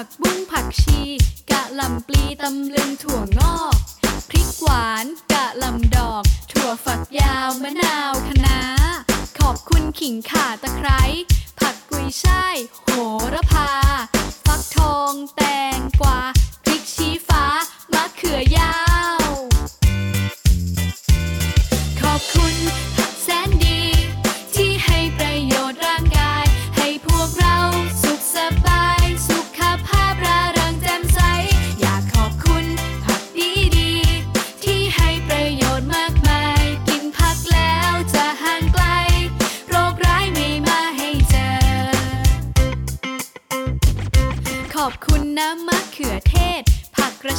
ผักบุ้งผักชีกะหล่ำปลีตำลึงถั่วงอกพริกหวานกะหล่ำดอก ถั่วฝักยาวมะนาวคะน้าขอบคุณขิงข่าตะไคร้ผักกุยช่ายโหระพา ฟักทองแตงกวา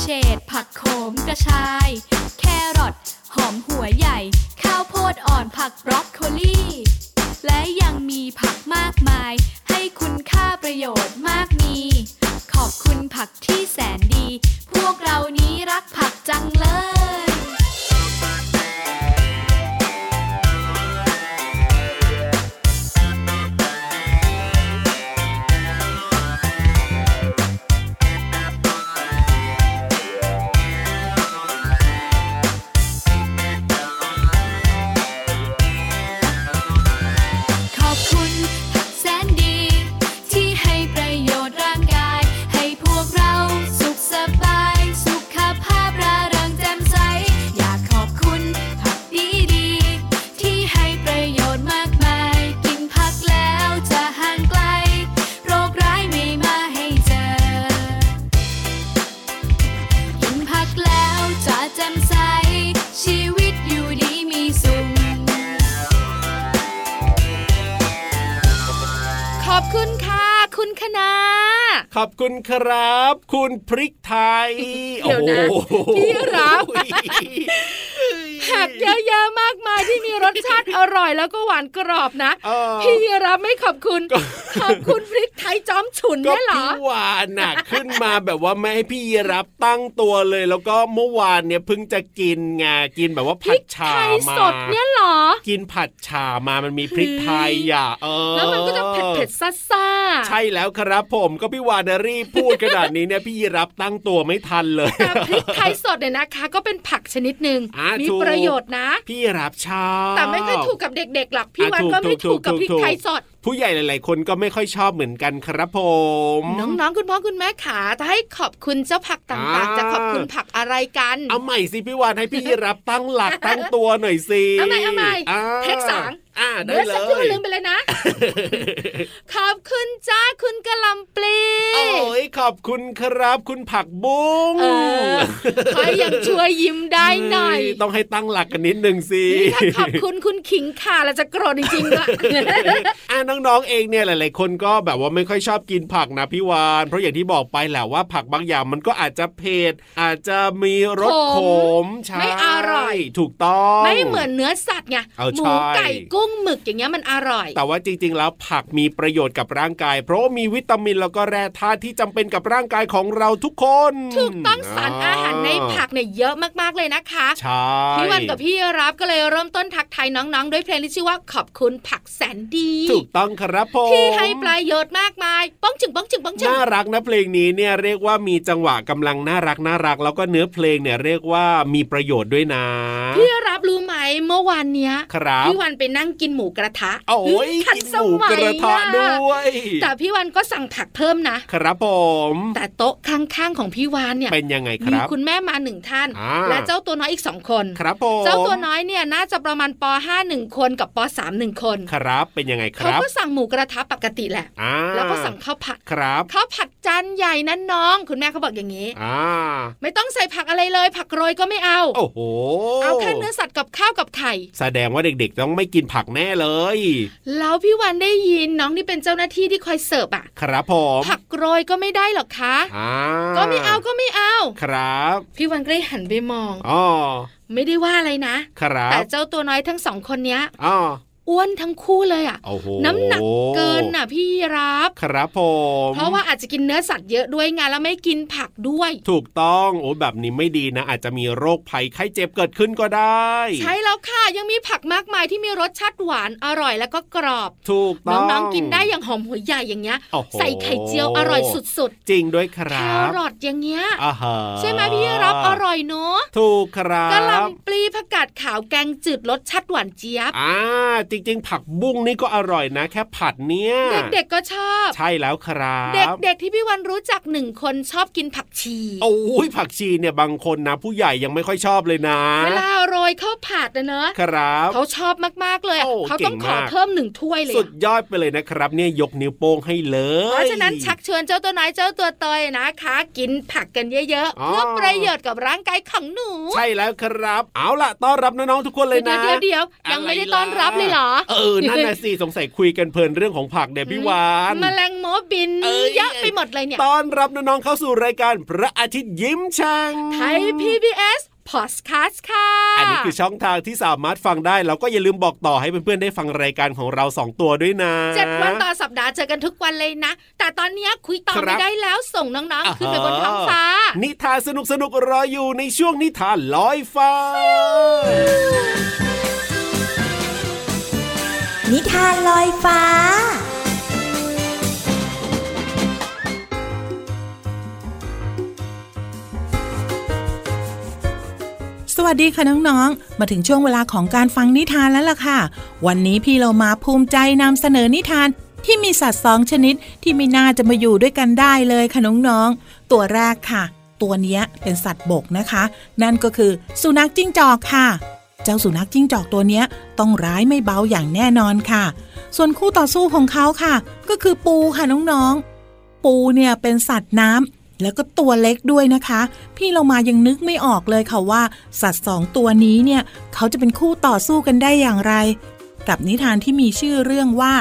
เดผักโขมกระชาย แครอทหอมหัวใหญ่ ข้าวโพดอ่อนผักบรอกโคลีและยังมีผักมากมาย ให้คุณค่าประโยชน์มากมี ขอบคุณผักที่แสนดี พวกเรานี้รักผักจังเลย ไทย เดี๋ยวนะพี่รับ ผักเยอะๆมากมายที่มีรสชาติอร่อยแล้วก็หวานกรอบนะ พี่รับไม่ขอบคุณ ขอบคุณพริกไทยจอมฉุนนี่เหรอพี่วานน่ะขึ้นมาแบบว่าไม่ให้พี่รับตั้งตัวเลย แล้วก็เมื่อวานเนี่ยเพิ่งจะกินไงกินแบบว่าผัดชามาสดเนี่ยหรอ กินผัดชามามันมีพริกไทยอะเออแล้วมันก็จะเผ็ดๆซ่าๆใช่แล้วครับผมก็พี่วานรีพูดขนาดนี้เนี่ยพี่รับตั้งตัวไม่ทันเลยแต่พริกไทยสดเนี่ยนะคะ ก็เป็นผักชนิดหนึ่งมีประโยชน์นะ พี่รับชอบแต่ไม่ค่อยถูกกับเด็กๆหรอกพี่วันก็ไม่ถูกกับพริกไทยสดผู้ใหญ่หลาย ๆ คนก็ไม่ค่อยชอบเหมือนกันครับผม น้อง ๆ คุณพ่อคุณแม่ขาถ้าให้ขอบคุณเจ้าผักต่างๆ จะขอบคุณผักอะไรกัน เอาใหม่สิพี่วานให้พี่รับตั้งหลักตั้งตัวหน่อยสิเอาใหม่เอาใหม่เทคสางอ่าได้เลยสักครู่ลืมไปเลยนะ ขอบคุณจ้าคุณกะลำปลีโอ้ยขอบคุณครับ คุณผักบุ้งใครยังช่วยยิ้มได้หน่อย ต้องให้ตั้งหลักกันนิดนึงสิถ้าขอบคุณคุณขิงข่เราจะโกรธจริงๆด้วยอ่าน้องๆเองเนี่ยหลาย ๆ คนก็แบบว่าไม่ค่อยชอบกินผักนะพี่วาน เพราะอย่างที่บอกไปแหละว่าผักบางอย่างมันก็อาจจะเผ็ดอาจจะมีรสขมใช่ไม่อร่อย ถูกต้อง ไม่เหมือนเนื้อสัตว์ไงหมูไก่กุ้งหมึกอย่างเงี้ยมันอร่อย แต่ว่าจริง ๆ แล้วผักมีประโยชน์กับร่างกาย เพราะมีวิตามินแล้วก็แร่ธาตุที่จำเป็นกับร่างกายของเราทุกคน ถูกต้องสารอาหารในผักเนี่ยเยอะมากๆเลยนะคะใช่พี่วันกับพี่รับก็เลยเริ่มต้นทักทายน้องๆ ด้วยเพลงที่ชื่อว่าขอบคุณผักแสนดี ถูกต้องครับผมที่ให้ประโยชน์มากมายป้องจึงป้องจึงป้องจึงน่ารักนะเพลงนี้เนี่ยเรียกว่ามีจังหวะกำลังน่ารักน่ารัก แล้วก็เนื้อเพลงเนี่ยเรียกว่ามีประโยชน์ด้วยนะพี่รับรู้ไหมเมื่อวานเนี้ยครับพี่วันไปนั่งกินหมูกระทะโอ้ยทันกินสหมูมักยระทะอะด้วย แต่พี่วันก็สั่งผักเพิ่มนะ ครับผมแต่โต๊ะข้างๆของพี่วานเนี่ยเป็นยังไงคมีรับคุณแม่มาหนึ่งท่านอ่าและเจ้าตัวน้อยอีกสองคนครับผมเจ้าตัวน้อยเนี่ยน่าจะประมาณป .5 หนึ่งคนกับป .3 หนึ่งคน ครับเป็นยังไงคเขารับก็สั่งหมูกระทะปกติแหละอ่าแล้วก็สั่งข้าวผัดครับข้าวผัดจานใหญ่นั้นน้อง คุณแม่เขาบอกอย่างนี้อ่าไม่ต้องใส่ผักอะไรเลย ผักโรยก็ไม่เอาโอ้โหเอาแค่เนื้อสัตว์กับข้าวกับไข่ แสดงว่าเด็กๆ ต้องไม่กินผักแน่เลย แล้วพี่วันได้ยินน้องที่เป็นเจ้าหน้าที่ที่คอยเสิร์ฟอะ ครับผมผักโรยก็ไม่ได้หรอกคะอ่าก็ไม่เอาก็ไม่เอา ครับ พี่วันก็เลยหันไปมองอ๋อไม่ได้ว่าอะไรนะครับแต่เจ้าตัวน้อยทั้งสองคนเนี้ย อ๋ออ้วนทั้งคู่เลยอะโอ้โหน้ำหนักเกินน่ะพี่รับ ครับผมเพราะว่าอาจจะกินเนื้อสัตว์เยอะด้วยไงแล้วไม่กินผักด้วย ถูกต้องโอ้แบบนี้ไม่ดีนะ อาจจะมีโรคภัยไข้เจ็บเกิดขึ้นก็ได้ ใช่แล้วค่ะยังมีผักมากมายที่มีรสชาติหวานอร่อยแล้วก็กรอบ ถูกต้องน้องๆกินได้อย่างหอมหัวใหญ่อย่างเงี้ยโอ้โหใส่ไข่เจียวอร่อยสุดจริงด้วยคๆแครับรอทอย่างเงี้ยอ่าฮะใช่ไหมพี่รับอร่อยเนอะถูกครับกะหล่ำปลีผักกาดขาวแกงจืดรสชาติหวานเจี๊ยบอ่าจริง ๆ ผักบุ้งนี่ก็อร่อยนะ แค่ผัดเนี่ยเด็กๆก็ชอบ ใช่แล้วครับ เด็กๆที่พี่วันรู้จักหนึ่งคนชอบกินผักชี โอ้ยผักชีเนี่ยบางคนนะ ผู้ใหญ่ยังไม่ค่อยชอบเลยนะเวลาโรยข้าวผัดนะเนอะครับเขาชอบมากๆเลยอะโอ้เขาต้องเก่งขอมากเพิ่มหนึ่งถ้วยเลยสุอะดยอดไปเลยนะครับ เนี่ยยกนิ้วโป้งให้เลยเพราะฉะนั้นชักเชิญเจ้าตัวน้อยเจ้าตัวเตยนะคะ กินผักกันเยอะๆอ๋อเพื่อประโยชน์กับร่างกายของหนู ใช่แล้วครับ เอาล่ะต้อนรับน้องๆทุกคนเลยนะเดี๋ยวเดี๋ยวๆยังไม่ได้ต้อนรับเลยเหรอเออนั่นน่ะสิสงสัยคุยกันเพลินเรื่องของผักเดี๋ยวพี่วานแมลงโมบินเอ้ยเยอะไปหมดเลยเนี่ยต้อนรับน้องๆเข้าสู่รายการพระอาทิตย์ยิ้มช่างไทย PBS Podcast ค่ะ อันนี้คือช่องทางที่สามารถฟังได้ แล้วก็อย่าลืมบอกต่อให้เพื่อนๆได้ฟังรายการของเราสองตัวด้วยนะเจ็ดวันต่อสัปดาห์เจอกันทุกวันเลยนะ แต่ตอนเนี้ยคุยต่อครับไม่ได้แล้วส่งน้องๆ ขึ้นไปบนท้องฟ้า นิทานสนุกสนุกๆรออยู่ในช่วงนิทานลอยฟ้า นิทานลอยฟ้า สวัสดีค่ะน้องๆ มาถึงช่วงเวลาของการฟังนิทานแล้วล่ะค่ะ วันนี้พี่เรามาภูมิใจนำเสนอนิทานที่มีสัตว์สองชนิดที่ไม่น่าจะมาอยู่ด้วยกันได้เลยค่ะน้องๆ ตัวแรกค่ะ ตัวนี้เป็นสัตว์บกนะคะ นั่นก็คือสุนัขจิ้งจอกค่ะ เจ้าสุนัขจิ้งจอกตัวเนี้ยต้องร้ายไม่เบาอย่างแน่นอนค่ะ ส่วนคู่ต่อสู้ของเขาค่ะ ก็คือปูค่ะน้องๆ ปูเนี่ยเป็นสัตว์น้ำแล้วก็ตัวเล็กด้วยนะคะ พี่เรามายังนึกไม่ออกเลยค่ะว่า สัตว์สองตัวนี้เนี่ย เขาจะเป็นคู่ต่อสู้กันได้อย่างไร กับนิทานที่มีชื่อเรื่องว่า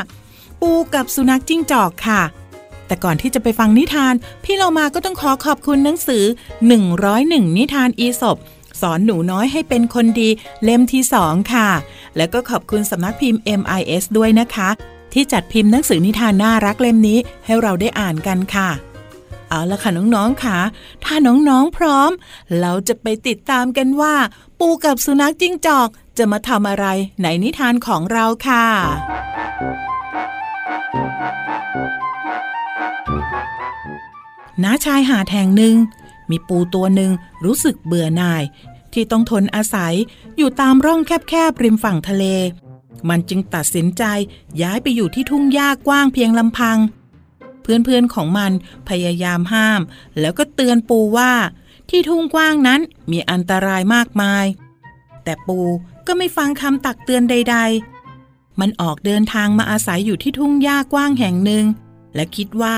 ปูกับสุนัขจิ้งจอกค่ะ แต่ก่อนที่จะไปฟังนิทาน พี่เรามาก็ต้องขอขอบคุณหนังสือ 101 นิทานอีสบ สอนหนูน้อยให้เป็นคนดีเล่มที่2ค่ะ แล้วก็ขอบคุณสำนักพิมพ์ MIS ด้วยนะคะ ที่จัดพิมพ์หนังสือนิทานน่ารักเล่มนี้ให้เราได้อ่านกันค่ะเอาละค่ะน้องๆค่ะ ถ้าน้องๆพร้อม เราจะไปติดตามกันว่า ปูกับสุนัขจิ้งจอกจะมาทำอะไรในนิทานของเราค่ะ ณชายหาดแห่งหนึ่ง มีปูตัวหนึ่งรู้สึกเบื่อหน่าย ที่ต้องทนอาศัยอยู่ตามร่องแคบๆริมฝั่งทะเล มันจึงตัดสินใจย้ายไปอยู่ที่ทุ่งหญ้ากว้างเพียงลำพัง เพื่อนๆของมันพยายามห้าม แล้วก็เตือนปูว่า ที่ทุ่งกว้างนั้นมีอันตรายมากมาย แต่ปูก็ไม่ฟังคำตักเตือนใด ๆ มันออกเดินทางมาอาศัยอยู่ที่ทุ่งหญ้ากว้างแห่งหนึ่งและคิดว่า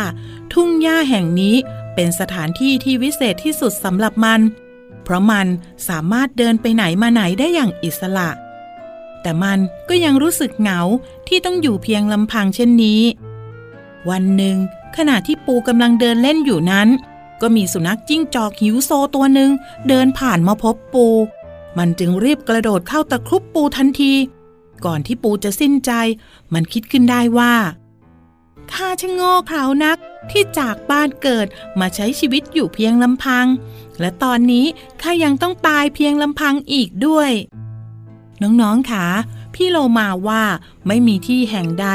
ทุ่งหญ้าแห่งนี้ เป็นสถานที่ที่วิเศษที่สุดสำหรับมัน เพราะมันสามารถเดินไปไหนมาไหนได้อย่างอิสระ แต่มันก็ยังรู้สึกเหงาที่ต้องอยู่เพียงลำพังเช่นนี้ วันหนึ่ง ขณะที่ปูกำลังเดินเล่นอยู่นั้น ก็มีสุนัขจิ้งจอกหิวโซตัวหนึ่งเดินผ่านมาพบปู มันจึงรีบกระโดดเข้าตะครุบปูทันที ก่อนที่ปูจะสิ้นใจ มันคิดขึ้นได้ว่า ข้าช่างโง่เขลานักที่จากบ้านเกิดมาใช้ชีวิตอยู่เพียงลำพัง และตอนนี้ข้ายังต้องตายเพียงลำพังอีกด้วย น้องๆค่ะพี่โลมาว่าไม่มีที่แห่งใด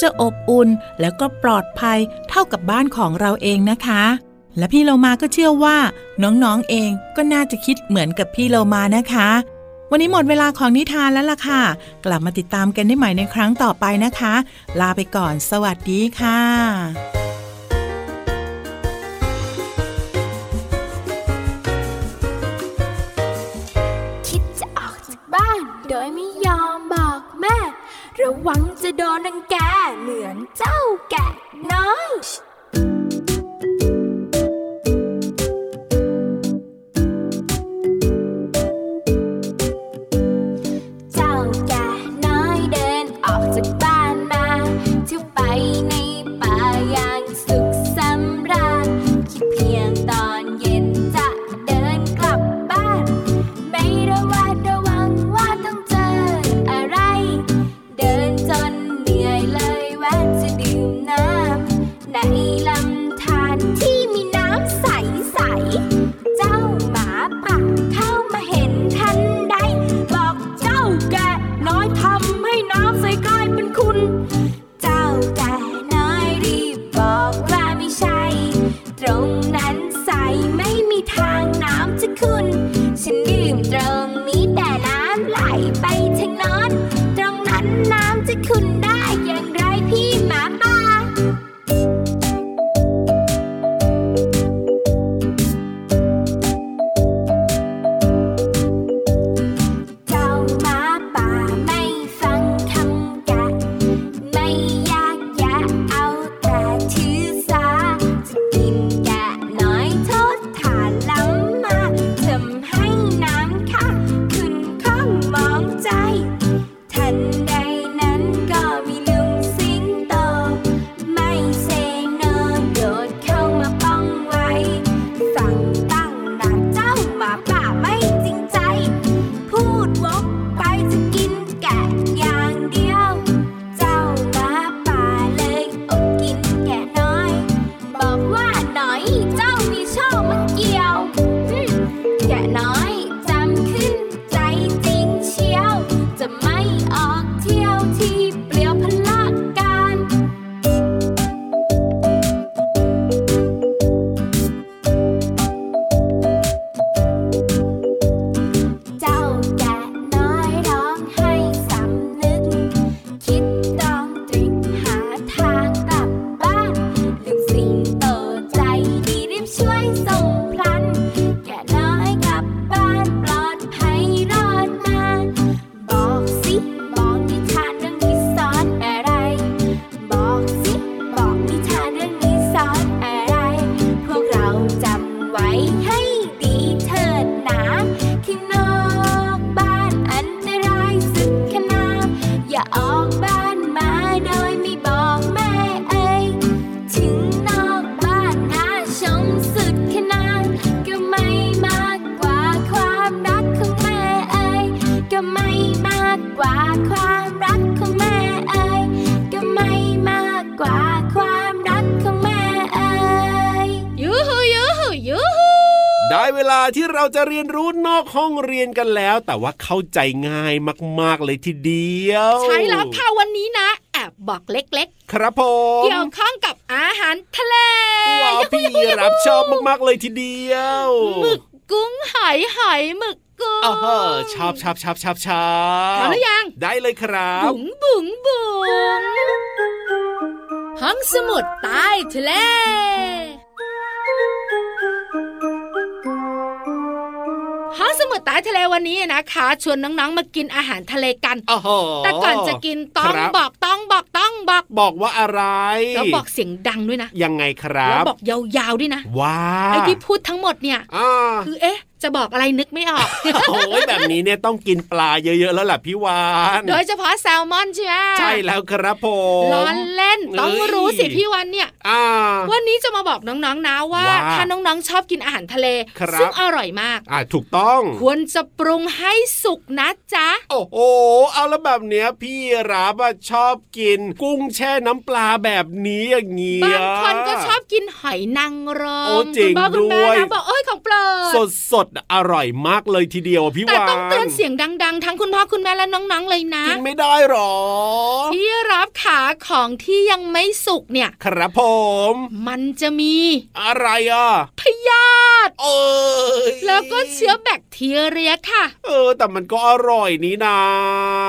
จะอบอุ่นแล้วก็ปลอดภัยเท่ากับบ้านของเราเองนะคะ และพี่โลมาก็เชื่อว่า น้องๆเองก็น่าจะคิดเหมือนกับพี่โลมานะคะ วันนี้หมดเวลาของนิทานแล้วล่ะค่ะ กลับมาติดตามกันได้ใหม่ในครั้งต่อไปนะคะ ลาไปก่อน สวัสดีค่ะคิดจะออกจากบ้านโดยไม่ยอมบอกแม่ ระวังจะโดนรังแกเหมือนเจ้าแกะน้อย ได้เวลาที่เราจะเรียนรู้นอกห้องเรียนกันแล้ว แต่ว่าเข้าใจง่ายมากๆเลยทีเดียว ใช่แล้วค่ะวันนี้นะแอบบอกเล็กครับผๆมเกี่ยวข้องกับอาหารทะเลว้าวพี่รับชอบมากๆเลยทีเดียวหมึกกุ้งหอยหอยหมึกกุ้งอ๋อฮะชอบชอบชอบชอบชอบพร้อมหรือยัง ได้เลยครับบุ๋งบุ๋งบุ๋งห้องสมุดใต้ทะเล ห้องสมุดใต้ทะเลวันนี้นะคะ ชวนน้องๆมากินอาหารทะเลกันอ๋อฮะแต่ก่อนจะกินต้องครับบอกต้องบอกต้องบอกบอกว่าอะไรแล้วบอกเสียงดังด้วยนะ ยังไงครัแล้วบบอกยาวๆด้วยนะว้าไอ้ที่พูดทั้งหมดเนี่ยอ่าคือเอ๊ะจะบอกอะไรนึกไม่ออก โอ้ยแบบนี้เนี่ยต้องกินปลาเยอะๆแล้วล่ะพี่วาน โดยเฉพาะแซลมอนใช่ไหมใช่แล้วครับผมล้อนเล่นต้องเอ้ยรู้สิพี่วันเนี่ยอ่า วันนี้จะมาบอกน้องๆนะว่าว่า ถ้าน้องๆชอบกินอาหารทะเลครับซึ่งอร่อยมากอ่าถูกต้อง ควรจะปรุงให้สุกนะจ๊ะ โอ้โห เอาแล้วแบบเนี้ยพี่รับอะชอบกิน กุ้งแช่น้ำปลาแบบนี้อย่างเงี้ยบางคนก็ชอบกินหอยนางรมโอ้จริงคุณพ่อคุณแม่ด้วยนะบอกเอ้ยของโปรสดดสดๆอร่อยมากเลยทีเดียวอะพี่แต่วานต้องเตือนเสียงดัง ๆ ทั้งคุณพ่อคุณแม่และน้องๆเลยนะกินไม่ได้หรอที่รับขาของที่ยังไม่สุกเนี่ย ครับผมมันจะมี อะไรอะพยา ดเอ้ยแล้วก็เชื้อแบคทีเรียค่ะ เออ แต่มันก็อร่อยนี่นา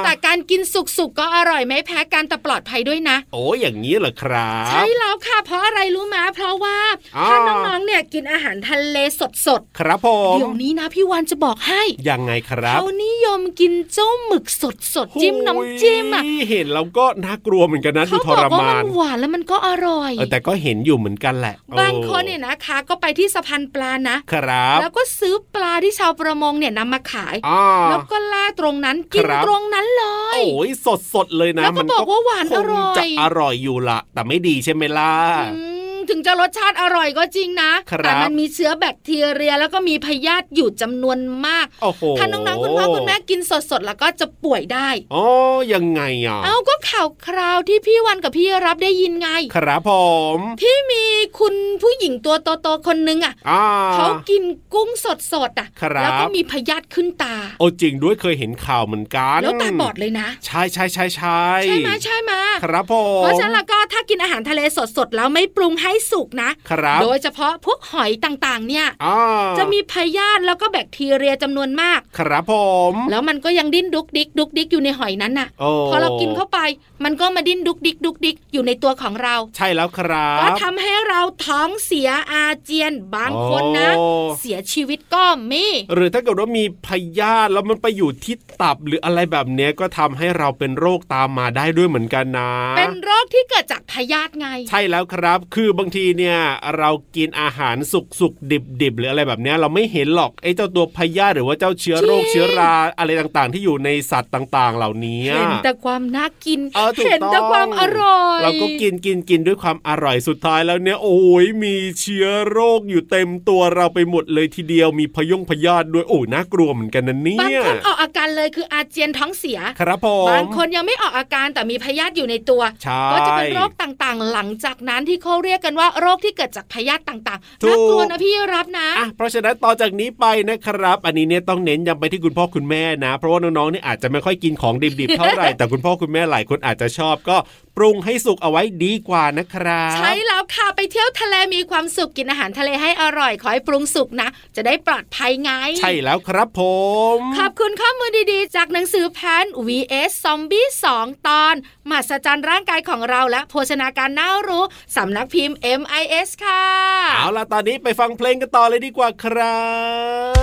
แต่การกินสุกๆก็อร่อยไม่แพ้กันแต่ปลอดภัยด้วยนะ โอ้อย่างนี้เหรอครับ ใช่แล้วค่ะ เพราะอะไรรู้ไหมเพราะว่าอ่าถ้าน้องๆเนี่ยกินอาหารทะเลสดครับผๆมเดี๋ยวนี้นะพี่วานจะบอกให้ ยังไงครับเขานิยมกินเจ้าหมึกสดๆจิ้มน้ำจิ้มอะโยเห็นแล้วก็น่ากลัวเหมือนกันนะดูเขาทบรอกว่ามามันนหวานแล้วมันก็อร่อยเออแต่ก็เห็นอยู่เหมือนกันแหละบางคนเนี่ยนะคะ ก็ไปที่สะพานปลานะครับ แล้วก็ซื้อปลาที่ชาวประมงเนี่ยนำมาขายอ่าแล้วก็ล่าตรงนั้นกินครับตรงนั้นเลย โอ้ยสดสดๆเลยนะแล้วก็มันบอกว่าหวานอร่อยคงจะอร่อยอยู่ละแต่ไม่ดีใช่ไหมล่ะอืม ถึงจะรสชาติอร่อยก็จริงนะครับแต่มันมีเชื้อแบคทีเรียแล้วก็มีพยาธิอยู่จำนวนมากโอ้โหถ้าน้องๆคุณพ่อคุณแม่กินสดๆแล้วก็จะป่วยได้อ๋อยังไงอะเอาก็ข่าวคราวที่พี่วันกับพี่รับได้ยินไง ครับผมที่มีคุณผู้หญิงตัวโตๆคนนึงอะอ่าเขากินกุ้งสดๆอะครับแล้วก็มีพยาธิขึ้นตาโอ้จริงด้วยเคยเห็นข่าวเหมือนกันแล้วตาบอดเลยนะ ใช่ใช่ใช่ใช่ใช่ไหมใช่ไหมครับผมเพราะฉะนั้นแล้วก็ถ้ากินอาหารทะเลสดๆแล้วไม่ปรุงให้สุกนะครับโดยเฉพาะพวกหอยต่างๆ เนี่ยอ่าจะมีพยาธิแล้วก็แบคทีเรียจำนวนมาก ครับผม แล้วมันก็ยังดิ้นดุกดิกดุกดิกอยู่ในหอยนั้นน่ะโอ้พอเรากินเข้าไป มันก็มาดิ้นดุกดิกดุกดิกอยู่ในตัวของเรา ใช่แล้วครับก็ทำให้เราท้องเสียอาเจียนบางคนนะโอ้เสียชีวิตก็มีหรือถ้าเกิดว่ามีพยาธิแล้วมันไปอยู่ที่ตับหรืออะไรแบบเนี้ยก็ทำให้เราเป็นโรคตามมาได้ด้วยเหมือนกันนะ เป็นโรคที่เกิดจากพยาธิไง ใช่แล้วครับ คือบางทีเนี่ยเรากินอาหารสุกสุกดิบดิบๆหรืออะไรแบบเนี้ยเราไม่เห็นหรอกไอ้เจ้าตัวพยาธิหรือว่าเจ้าเชื้อโรคจริงเชื้อราอะไรต่างๆ ที่อยู่ในสัตว์ต่างๆ เหล่านี้เห็นแต่ความน่ากินเออถูกเห็นแต่ต้องความอร่อย เราก็กินกินกินด้วยความอร่อยสุดท้ายแล้วเนี่ยโอ้ยมีเชื้อโรคอยู่เต็มตัวเราไปหมดเลยทีเดียวมีพยงพยาธิด้วยโอ้น่ากลัวเหมือนกันนะเนี่บางยคนออกอาการเลยคืออาเจียนท้องเสียครับผมบางคนยังไม่ออกอาการแต่มีพยาธิอยู่ในตัวใช่ก็จะเป็นโรคต่างๆ หลังจากนั้นที่เขาเรียกกันว่าโรคที่เกิดจากพยาธิต่างๆถูกน่ากลัวนะพี่รับนะอะเพราะฉะนั้นต่อจากนี้ไปนะครับ อันนี้เนี่ยต้องเน้นย้ำไปที่คุณพ่อคุณแม่นะ เพราะว่าน้องๆเนี่ยอาจจะไม่ค่อยกินของดิบๆเท่าไหร่แต่คุณพ่อคุณแม่หลายคนอาจจะชอบก็ปรุงให้สุกเอาไว้ดีกว่านะครับ ใช่แล้วค่ะไปเที่ยวทะเลมีความสุขกินอาหารทะเลให้อร่อยขอให้ปรุงสุกนะ จะได้ปลอดภัยไง ใช่แล้วครับผม ขอบคุณข้อมูลดีๆ จากหนังสือแพน vs ซอมบี้2ตอนมหัศจรรย์ร่างกายของเราและโภชนาการน่ารู้สำนักพิมพ์ MIS ค่ะ เอาล่ะ ตอนนี้ไปฟังเพลงกันต่อเลยดีกว่าครับ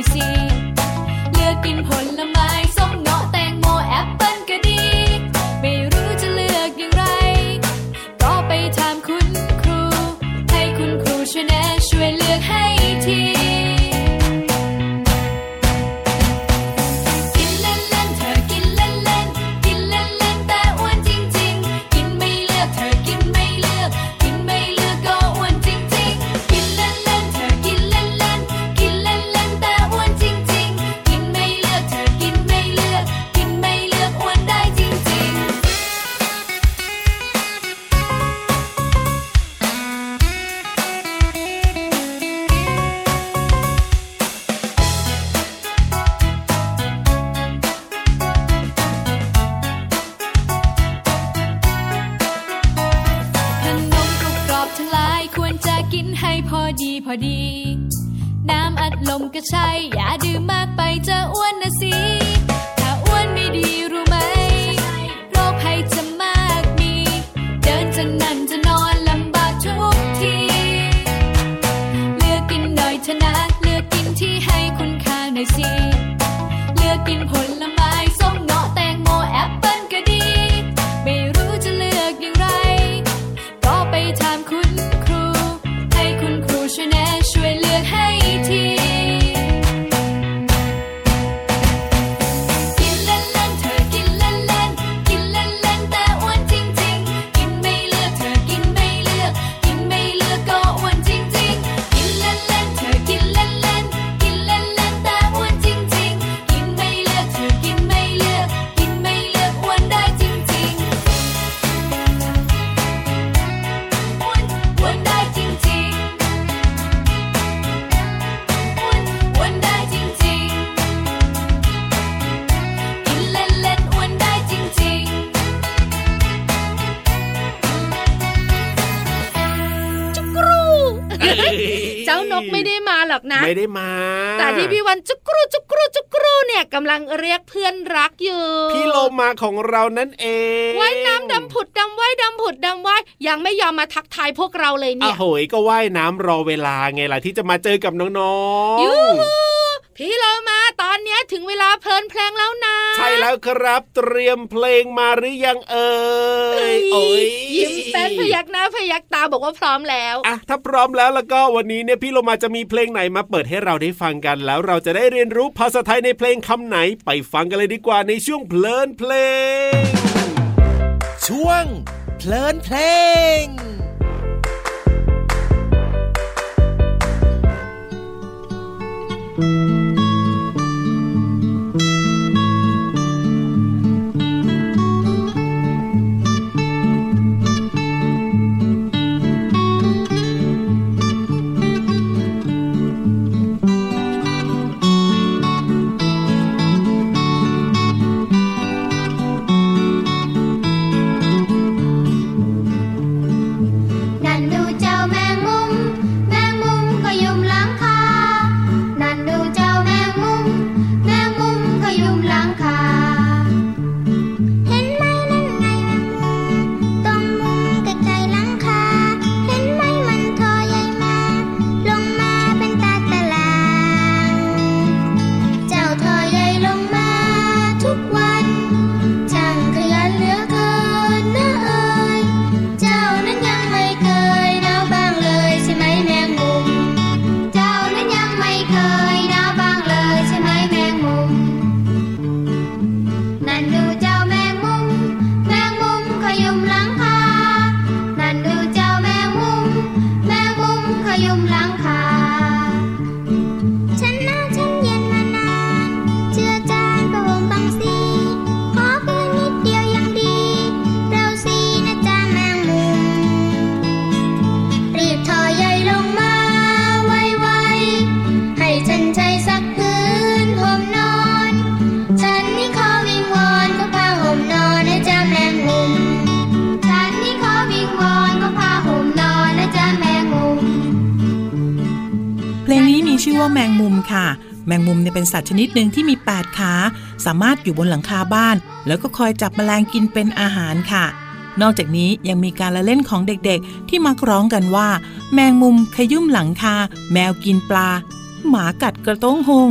อยสิ เลือกกินผล ดีพอดี น้ำอัดลมก็ใช่ อย่าดื่มมากไปจะอ้วนนะสิ อกนะไม่ได้มา แต่ที่พี่วันจุกรูจุกรูจุกรูเนี่ยกำลังเรียกเพื่อนรักอยู่ พี่โลมาของเรานั่นเองว่ายน้ำดำผุดดำว่ายดำผุดดำว่ายยังไม่ยอมมาทักทายพวกเราเลยอะเนี่ยโหยก็ว่ายน้ำรอเวลาไงล่ะที่จะมาเจอกับน้องๆยู ฮูพี่โลมาตอนเนี้ยถึงเวลาเพลินเพลงแล้วนะ ใช่แล้วครับเตรียมเพลงมาหรือยังเอ่เฮ้ยยโอ้ยยิ้มแป้นพยักหน้าพยักตาบอกว่าพร้อมแล้วอะถ้าพร้อมแล้วแล้วก็วันนี้เนี่ยพี่โลมาจะมีเพลงไหนมาเปิดให้เราได้ฟังกัน แล้วเราจะได้เรียนรู้ภาษาไทยในเพลงคำไหนไปฟังกันเลยดีกว่าในช่วงเพลินเพลง ช่วงเพลินเพลง นั่ แมงมุมค่ะ แมงมุมเนี่ยเป็นสัตว์ชนิดหนึ่งที่มี 8 ขา สามารถอยู่บนหลังคาบ้าน แล้วก็คอยจับแมลงกินเป็นอาหารค่ะ นอกจากนี้ยังมีการละเล่นของเด็กๆ ที่มักร้องกันว่า แมงมุมขยุ่มหลังคา แมวกินปลา หมากัดกระต้งหง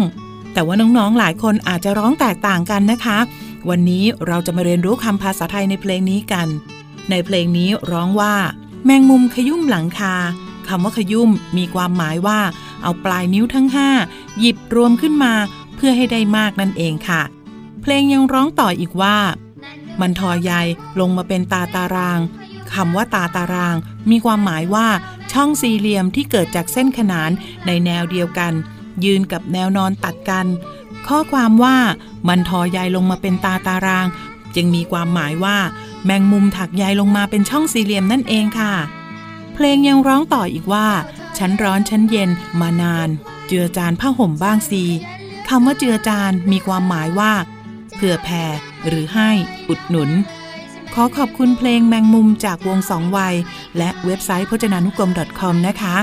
แต่ว่าน้องๆหลายคนอาจจะร้องแตกต่างกันนะคะ วันนี้เราจะมาเรียนรู้คำภาษาไทยในเพลงนี้กัน ในเพลงนี้ร้องว่า แมงมุมขยุ่มหลังคาคำว่าขยุ่มมีความหมายว่า เอาปลายนิ้วทั้งห้าหยิบรวมขึ้นมาเพื่อให้ได้มากนั่นเองค่ะ เพลงยังร้องต่ออีกว่า มันทอใยลงมาเป็นตาตารางคำว่าตาตาราง มีความหมายว่าช่องสี่เหลี่ยมที่เกิดจากเส้นขนานในแนวเดียวกัน ยืนกับแนวนอนตัดกัน ข้อความว่ามันทอใยลงมาเป็นตาตาราง จึงมีความหมายว่า แมงมุมถักใยลงมาเป็นช่องสี่เหลี่ยมนั่นเองค่ะ เพลงยังร้องต่ออีกว่า ฉันร้อนฉันเย็นมานาน เจือจานผ้าห่มบ้างสีคำว่าเจือจานมีความหมายว่าเผื่อแผ่หรือให้อุดหนุน ขอขอบคุณเพลงแมงมุมจากวงสองวัย และเว็บไซต์พจนานุกรม .com นะคะ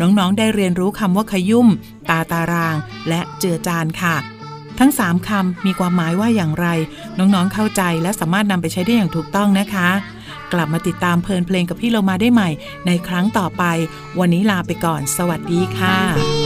น้องๆได้เรียนรู้คำว่าขยุ่ม ตาตาราง และเจือจานค่ะ ทั้ง 3คำมีความหมายว่าอย่างไร น้องๆเข้าใจและสามารถนำไปใช้ได้อย่างถูกต้องนะคะ กลับมาติดตามเพลินเพลงกับพี่เรามาได้ใหม่ ในครั้งต่อไป วันนี้ลาไปก่อน สวัสดีค่ะ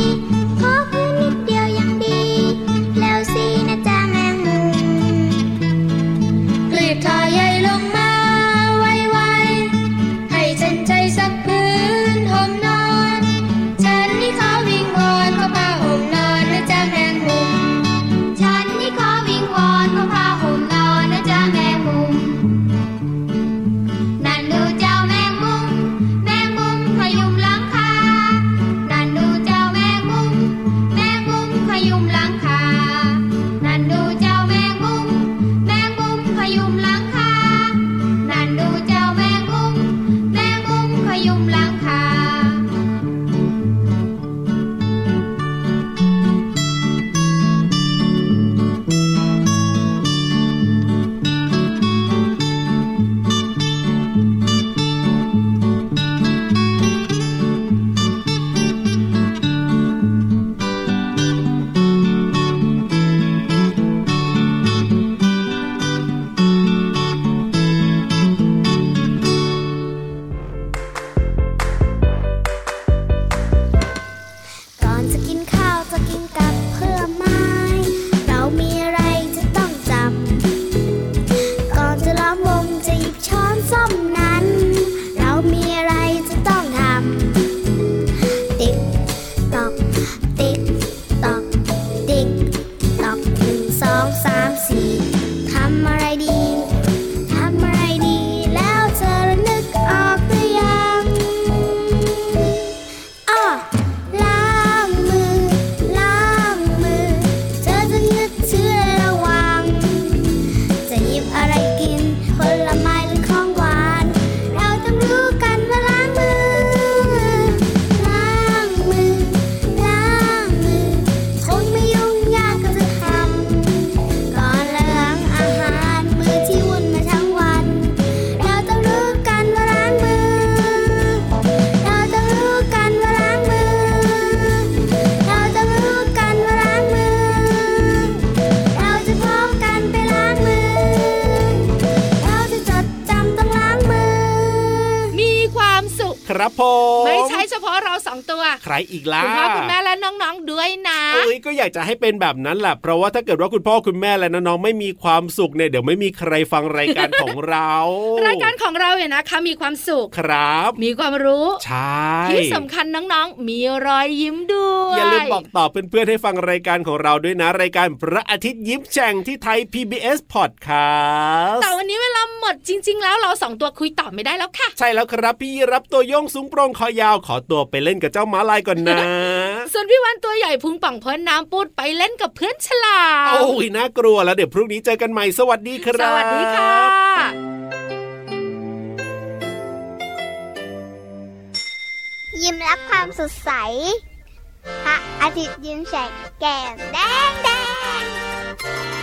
อีกล่ะคุณพ่อคุณแม่ ด้วยนะเอ้ยก็อยากจะให้เป็นแบบนั้นแหละเพราะว่าถ้าเกิดว่าคุณพ่อคุณแม่และน้องๆไม่มีความสุขเนี่ยเดี๋ยวไม่มีใครฟังรายการของเรา รายการของเราเนี่ยนะคะมีความสุขครับ มีความรู้ใช่ที่สำคัญน้องๆ มีรอยยิ้มด้วยอย่าลืมบอกต่อเพื่อนๆให้ฟังรายการของเราด้วยนะ รายการพระอาทิตย์ยิ้มแฉ่งที่ไทย PBS Podcast แต่วันนี้เวลาหมดจริง ๆ แล้วเราสองตัวคุยต่อไม่ได้แล้วค่ะ ใช่แล้วครับพี่รับตัวโยงสูงโปร่งคอยาวขอตัวไปเล่นกับเจ้าม้าลายก่อนนะ ส่วนพี่วันตัวใหญ่พุงป่องพ้นน้ำปูดไปเล่นกับเพื่อนฉลามโอ้ยน่ากลัวแล้วเดี๋ยวพรุ่งนี้เจอกันใหม่สวัสดีคสรับวัสดีค่ะยิ้มรับความสดใส พระอาทิตย์ยิ้มแฉกแก้มแดงแดง